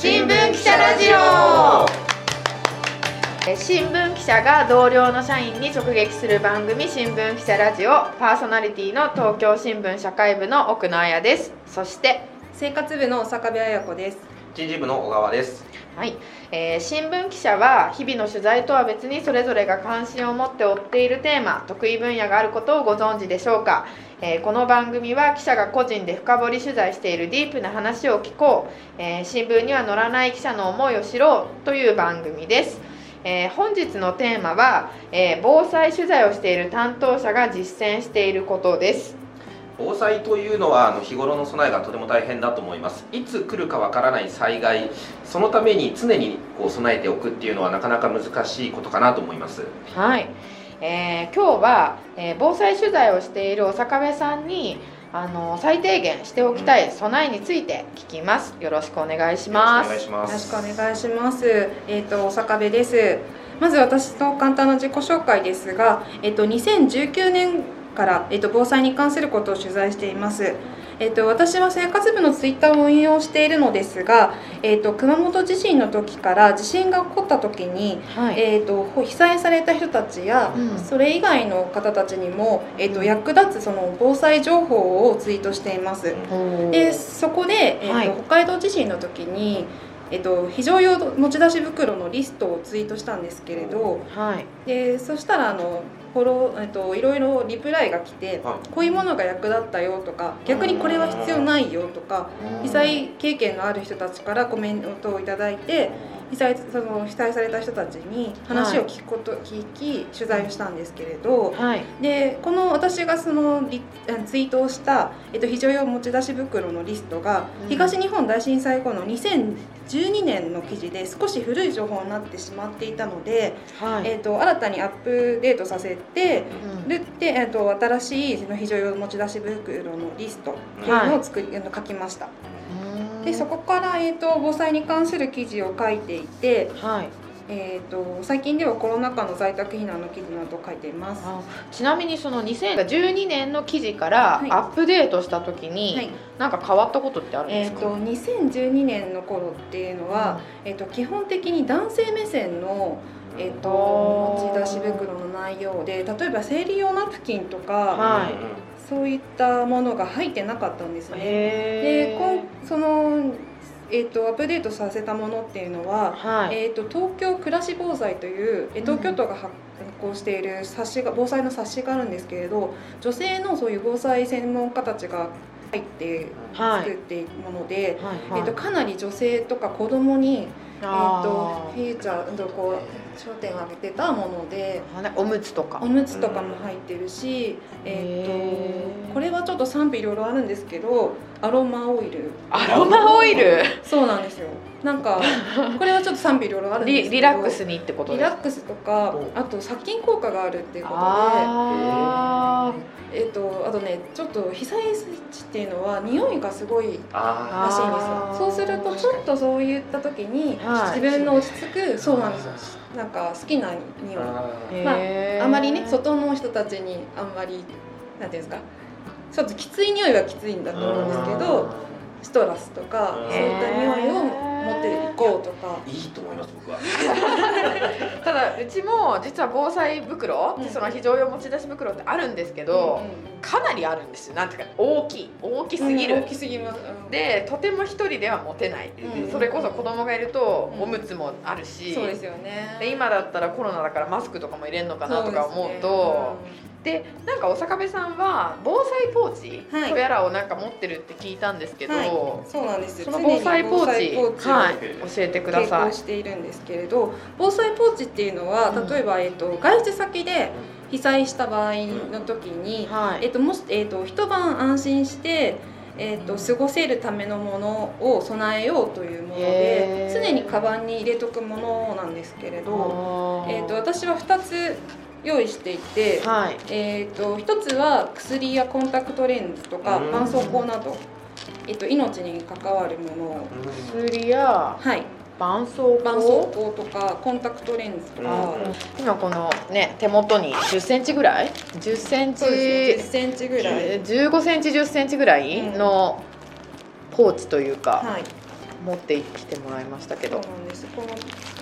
新聞記者ラジオ。え新聞記者が同僚の社員に直撃する番組新聞記者ラジオ。パーソナリティの東京新聞社会部の奥野彩です。そして生活部の坂部彩子です。人事部の小川です。はい、えー新聞記者は日々の取材とは別にそれぞれが関心を持って追っているテーマ得意分野があることをご存知でしょうか、えーこの番組は記者が個人で深掘り取材しているディープな話を聞こう、えー新聞には載らない記者の思いを知ろうという番組です、えー本日のテーマは、えー防災取材をしている担当者が実践していることです。防災というのはあの日頃の備えがとても大変だと思います。いつ来るかわからない災害そのために常にこう備えておくっていうのはなかなか難しいことかなと思います。はい、えー今日は、えー防災取材をしているお坂部さんにあの最低限しておきたい備えについて聞きます。よろしくお願いします。よろしくお願いしまよろしすくお願いします。えっ、と坂部です。まず私の簡単な自己紹介ですがえっ、と2019年からえっ、と防災に関することを取材していますえっと私は生活部のツイッターを運用しているのですが、えっと熊本地震の時から地震が起こった時に、はい、えー、と被災された人たちや、うん。それ以外の方たちにも、えー、と役立つその防災情報をツイートしています。でそこで、えーとはい。北海道地震の時に、えー、と非常用持ち出し袋のリストをツイートしたんですけれどはい。でそしたらあのフォロー、えー、といろいろリプライが来て、はこういうものが役立ったよとか逆にこれは必要ないよとか被災経験のある人たちからコメントをいただいて被災その被災された人たちに話を聞くこと、聞き取材をしたんですけれどはい。でこの私がそのリあツイートをした、えっと、非常用持ち出し袋のリストが、うん。東日本大震災後の2012年の記事で少し古い情報になってしまっていたので、はい、えっと、新たにアップデートさせてうん。でで、えっと、新しいその非常用持ち出し袋のリストっていうのを作り、あの書きました。うん。でそこから、えー、と防災に関する記事を書いていて、はい。えー、と最近ではコロナ禍の在宅避難の記事などを書いています。はあちなみにその2012年の記事からはい。アップデートした時に、い。なんか変わったことってあるんでえー、すか、と2012年の頃っていうのは、えー、と基本的に男性目線の、えー、と持ち出し袋の内容で例えば生理用ナプキンとか、はいそういったものが入ってなかったんですね。でこんその、えー、とアップデートさせたものっていうのは、はい、えー、と東京暮らし防災という、えー東京都が発行している冊子が防災の冊子があるんですけれど女性のそういう防災専門家たちが入ってはい。作っているもので、はいえー、とかなり女性とか子供に、えー、あとフィーチャーとこう焦点を当げてたものでおむつとか。おむつとかも入ってるし、えへー。ー、とこれはちょっと賛否いろいろあるんですけどアロマオイル。アロマオイル？そうなんですよ。なんかこれはちょっと賛否いろいろあるんですけど。リリラックスにってことリですか？ラックスとかあと殺菌効果があるっていうことで。あえっとあとねちょっと被災地っていうのは匂いがすごいあらしいんですよ。そうするとちょっとそういった時にはい。自分の落ち着くそうなんですよ。なんか好きな匂い。まああまりね外の人たちにあんまりなんていうんですか？ちょっときつい匂いはきついんだと思うんですけどストラスとかうんそういった匂いを持っていこうとか。いいと思います僕は。ただうちも実は防災袋、うん。その非常用持ち出し袋ってあるんですけど、かなりあるんですよ。なんていうか大きい。大きすぎる、うん大きすぎます。うん。でとても一人では持てない、うん。それこそ子供がいるとうん。おむつもあるし、そうですよね。で今だったらコロナだからマスクとかも入れるのかなとか思うそとでなんかお坂部さんは防災ポーチはい。とやらをなんか持ってるって聞いたんですけど、はい。そうなんですよ。その防災ポーチポーチをはい、教えてくだ携さい。行しているんですけれど防災ポーチっていうのはうん。例えば、えっと外出先で被災した場合の時に、はい。えっともしえっと一晩安心してえっと過ごせるためのものを備えようというもので常にカバンに入れとくものなんですけれど、えっと私は2つ用意していて、はい。えー、と一つは薬やコンタクトレンズとかうん。絆創膏など、えっと命に関わるもの。を薬やはい。絆創膏？とかコンタクトレンズとか、うん。今このね手元に10センチぐらい？10センチ？そうですね。10センチぐらい、えー15センチ10センチぐらいのポーチというか、はい持ってきてもらいましたけそうどなんです。このこ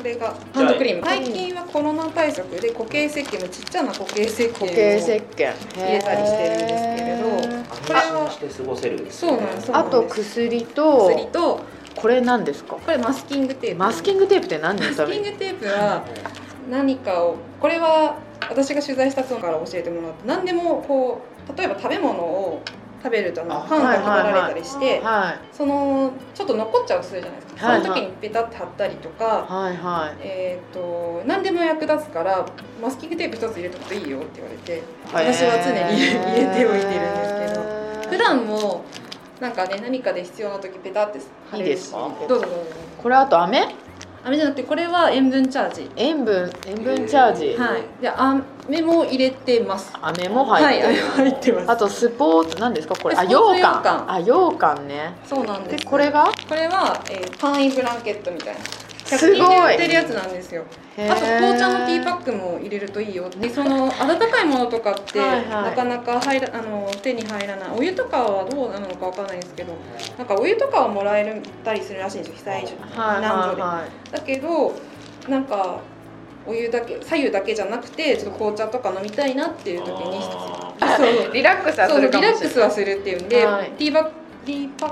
れが。ハンドクリーム。最近はコロナ対策で固形石鹸のちっちゃな固形石鹸を固形石鹸。入れたりしてるんですけれどこれはして過ごせるそうなんです。あと薬と薬と。これ何ですか？これマスキングテープ。マスキングテープって何のマスためにキングテープは何かをこれは私が取材した人から教えてもらって何でもこう例えば食べ物を食べるとあのあパンが配られたりして、はいそのちょっと残っちゃうとするじゃないですか、はいその時にペタって貼ったりとか、はいはい。えー、と何でも役立つからマスキングテープ一つ入れとくといいよって言われて私は常に入れておいてるんですけどど普段もなんかね何かで必要な時ペタって貼れるしどうぞどうぞ。これあと飴？飴じゃなくてこれは塩分チャージ。塩分塩分チャージ、はい。で飴も入れてます。飴も入ってる、はい飴入ってます。あとスポーツ何ですか？これ。あ羊羹あ羊羹ね。そうなんでですこれが？これは、えーパンインブランケットみたいな。100すごい。売ってるやつなんですよ。あと紅茶のティーパックも入れるといいよでその温かいものとかってなかなか入らあの手に入らない。お湯とかはどうなのかわからないんですけどなんかお湯とかはもらえたりするらしいんですよ。被災避はい。難所で、はいはだけどなんかお湯だけ左右だけじゃなくてちょっと紅茶とか飲みたいなっていう時にそういリラックスはするかもしれない。ラックスはするっていうんで、はい。ティーバッティーパッ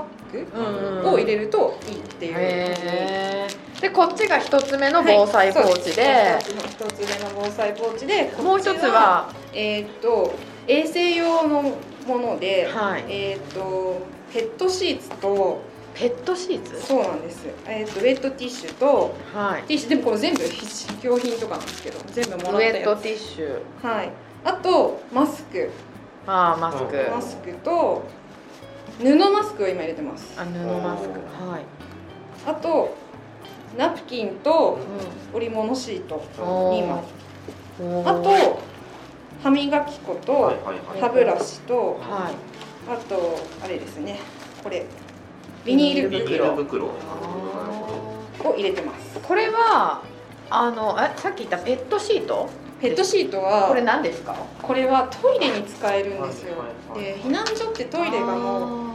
クを入れるといいっていう、でこっちが一つ目の防災ポーチで、はい一つ目の防災ポーチでもう一つはえーっと衛生用のもので、はい。えーっとペットシーツとペットシーツ？そうなんです、えーっとウェットティッシュとはい。ティッシュでもこれ全部必需品とかなんですけど全部もらったウェットやティッシュ。つはい。あとマスク。ああマスク、うん。マスクと布マスクを今入れてます。あ布マスク。はい、あとナプキンと織物シート2枚うん、あと歯磨き粉とはいはいはい。歯ブラシとはい。あとあれですね。これビニールビニー袋ル袋。を入れてますこれはあのえさっき言ったペットシート？ペットシートはこれ何ですか？これはトイレに使えるんですよ。はいはいはい。で避難所ってトイレがもう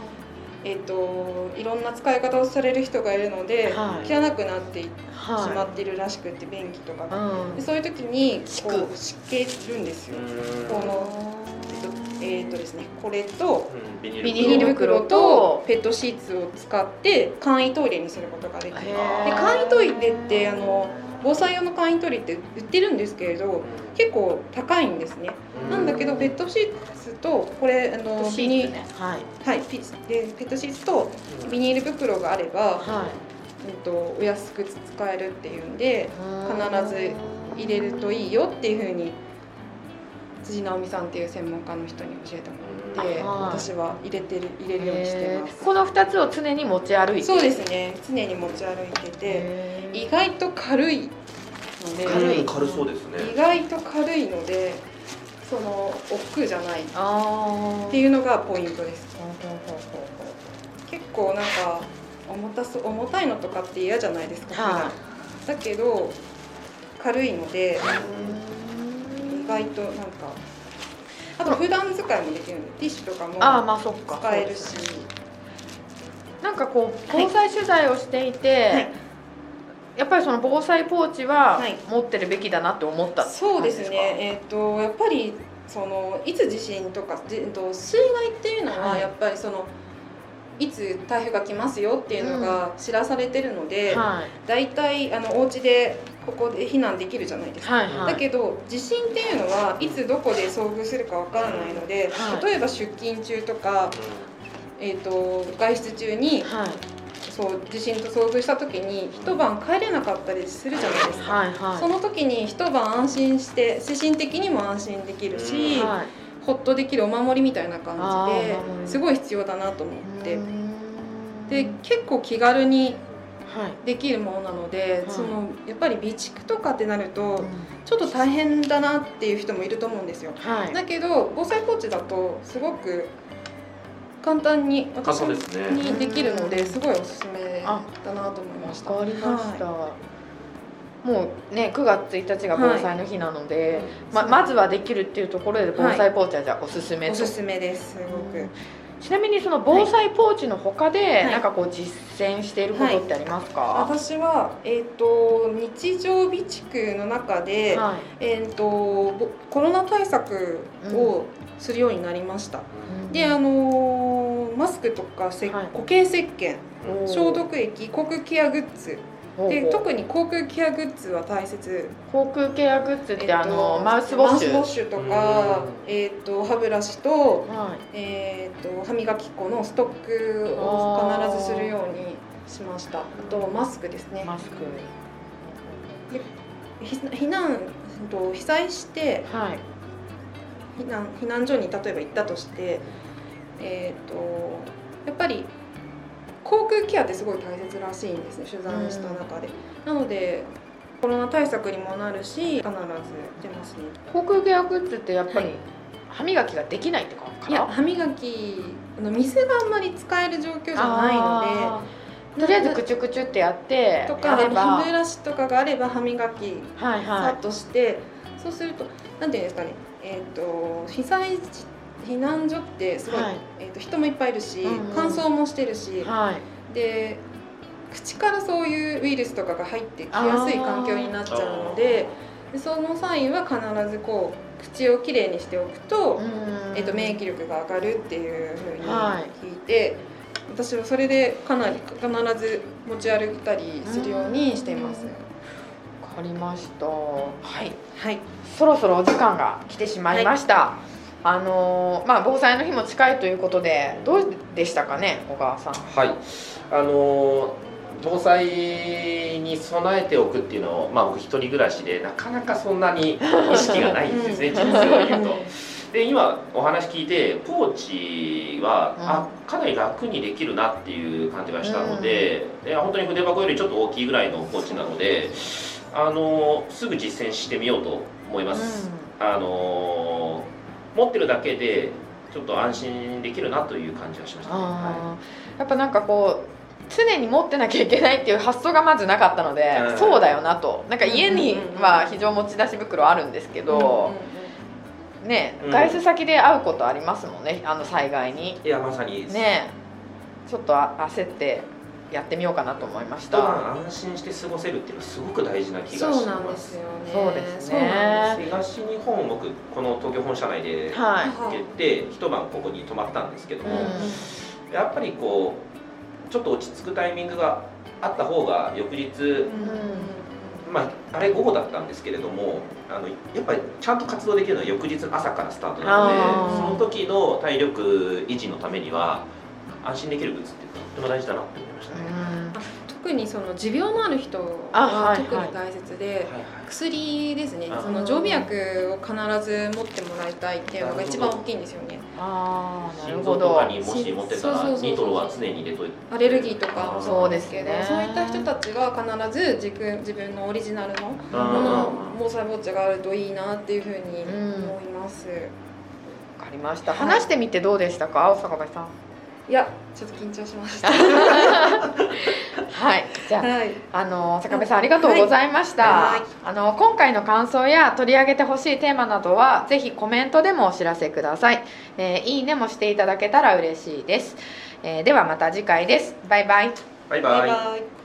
えっ、といろんな使い方をされる人がいるので、はい。汚くなってしはいまっているらしくって便器とかが、うん。でそういう時に敷く。こう湿気るんですよ、うん。このえっ、ーとですねこれとうんビニール袋袋ととペットシーツを使って簡易トイレにすることができる。で簡易トイレってあの防災用の簡易トイレって売ってるんですけれど結構高いんですね。なんだけどペットシーツとこれあのビニールねはい。はいピでペットシーツとビニール袋があれば、はえっと、お安く使えるっていうんでい必ず入れるといいよっていうふうに辻直美さんっていう専門家の人に教えてもらって、はい。私は入れてる入れるようにしてます。この二つを常に持ち歩いて？そうですね。常に持ち歩いてて意外と軽いので軽いうん軽そうですね。意外と軽いのでその億劫じゃないっあていうのがポイントです。結構なんか重たそ重たいのとかって嫌じゃないですか、はい。普段だけど軽いので意外となんかあと普段使いもできるんでティッシュとかもああまあそっか。使えるし。なんかこう防災取材をしていて、はい。やっぱりその防災ポーチははい。持ってるべきだなって思った。そうです感ねえっ、とやっぱりそのいつ地震とかでえっと水害っていうのははい。やっぱりその、いつ台風が来ますよっていうのが知らされてるのじで、ですかはい。大体あのお家でここで避難できるじゃないですか。はいはい。だけど地震っていうのはいつどこで遭遇するかわからないので、はい。例えば出勤中とか、えー、と外出中にはい。そう地震と遭遇した時に一晩帰れなかったりするじゃないですか。はいはい。その時に一晩安心して精神的にも安心できるし、はいほっとできるお守りみたいな感あじですごい必要だなと思って。で結構気軽にはい。できるものなので、はい。そのやっぱり備蓄とかってなるとうん。ちょっと大変だなっていう人もいると思うんですよ。はい。だけど防災ポーチだとすごく簡単に私簡単ですね。にできるのですごいおすすめだなと思いました。わかりました、はもうね9月1日が防災の日なので、うん。ままずはできるっていうところで防災ポーチはじゃあおすすめと、いおすすめですすごく。ちなみにその防災ポーチの他で、はい。なんかこう実践していることってありますか、は私は、えー、と日常備蓄の中で、い。えー、とぼコロナ対策をするようになりました、であのーマスクとかせ、はい。固形石鹸消毒液航空ケアグッズで特に航空ケアグッズは大切。航空ケアグッズって、えっとあのマウスウォッシュ。マウスウォッシュとか、えー、と歯ブラシと,、はい。えー、と歯磨き粉のストックを必ずするようにしました。あとマスクですね。マスク。ひ避難と被災してはい。避難避難所に例えば行ったとしてえっ、とやっぱり航空ケアってすごい大切らしいんですね取材した中で、なのでコロナ対策にもなるし必ず出ますね。航空ケアグッズってやっぱり、はい歯磨きができないってことかいや歯磨きあの水があんまり使える状況じゃないのでとりあえずくちゅくちゅってやってとか歯ブラシとかがあれば歯磨きはいさはっとして、そうするとなんていうんですかね。えっ、と被災地避難所ってすごい、はい。えー、と人もいっぱいいるし、うんうん。乾燥もしてるしい、はい。で口からそういうウイルスとかが入ってきやすい環境になっちゃうのででその際は必ずこう口をきれいにしておくと,、うん。えー、と免疫力が上がるっていうふうにはい。聞いて、私はそれでかなり必ず持ち歩いたりするようにしています。わかりました。はい。はい、そろそろお時間が来てしまいました、あのーまあ防災の日も近いということでどうでしたかね小川さん。はい。あのー防災に備えておくっていうのを、まあ、僕一人暮らしでなかなかそんなに意識がないんですね、うん。実を言うと。で今お話聞いてポーチは、うん。あかなり楽にできるなっていう感じがしたので,、で本当に筆箱よりちょっと大きいぐらいのポーチなのであのすぐ実践してみようと思います。あの持ってるだけでちょっと安心できるなという感じがしましたね。やっぱなんかこう常に持ってなきゃいけないっていう発想がまずなかったので、うん。そうだよなと。なんか家にうんうんうんは非常持ち出し袋あるんですけど、ねうん。外出先で会うことありますもんねあの災害に。い、いやまさに。ねちょっとあ焦ってやってみようかなと思いまし一た晩安心して過ごせるっていうのはすごく大事な気がします。そうなんですよね。そうですね。そうなんです。東日本僕この東京本社内ではい、はい行って一晩ここに泊まったんですけども、うやっぱりこうちょっと落ち着くタイミングがあった方が翌日、うん。まあ、あれ午後だったんですけれどもあのやっぱりちゃんと活動できるのは翌日の朝からスタートなのでその時の体力維持のためには安心できるグッズってとっても大事だなって思いましたね。ん。特にその持病のある人あははい特に大切で、薬ですね。あその常備薬を必ず持ってもらいたいっていうのが一番大きいんですよね。ああなる心ほど。臓とかにもし持ってたらそうそうそうそう。ニトロは常に入れといて。アレルギーとかもそうですけどそうですね。そういった人たちは必ず自分自分のオリジナルのうんもの防災ボッチャがあるといいなっていうふうにうん思います、わかりました。はい話してみてどうでしたか？青坂部さんいやちょっと緊張しました。はいじゃあはい。あの坂部さんありがとうございました、はい。あの今回の感想や取り上げてほしいテーマなどはぜひコメントでもお知らせください、えーいいねもしていただけたら嬉しいです、えーではまた次回です。バイバイ。バイバイ。バイバイ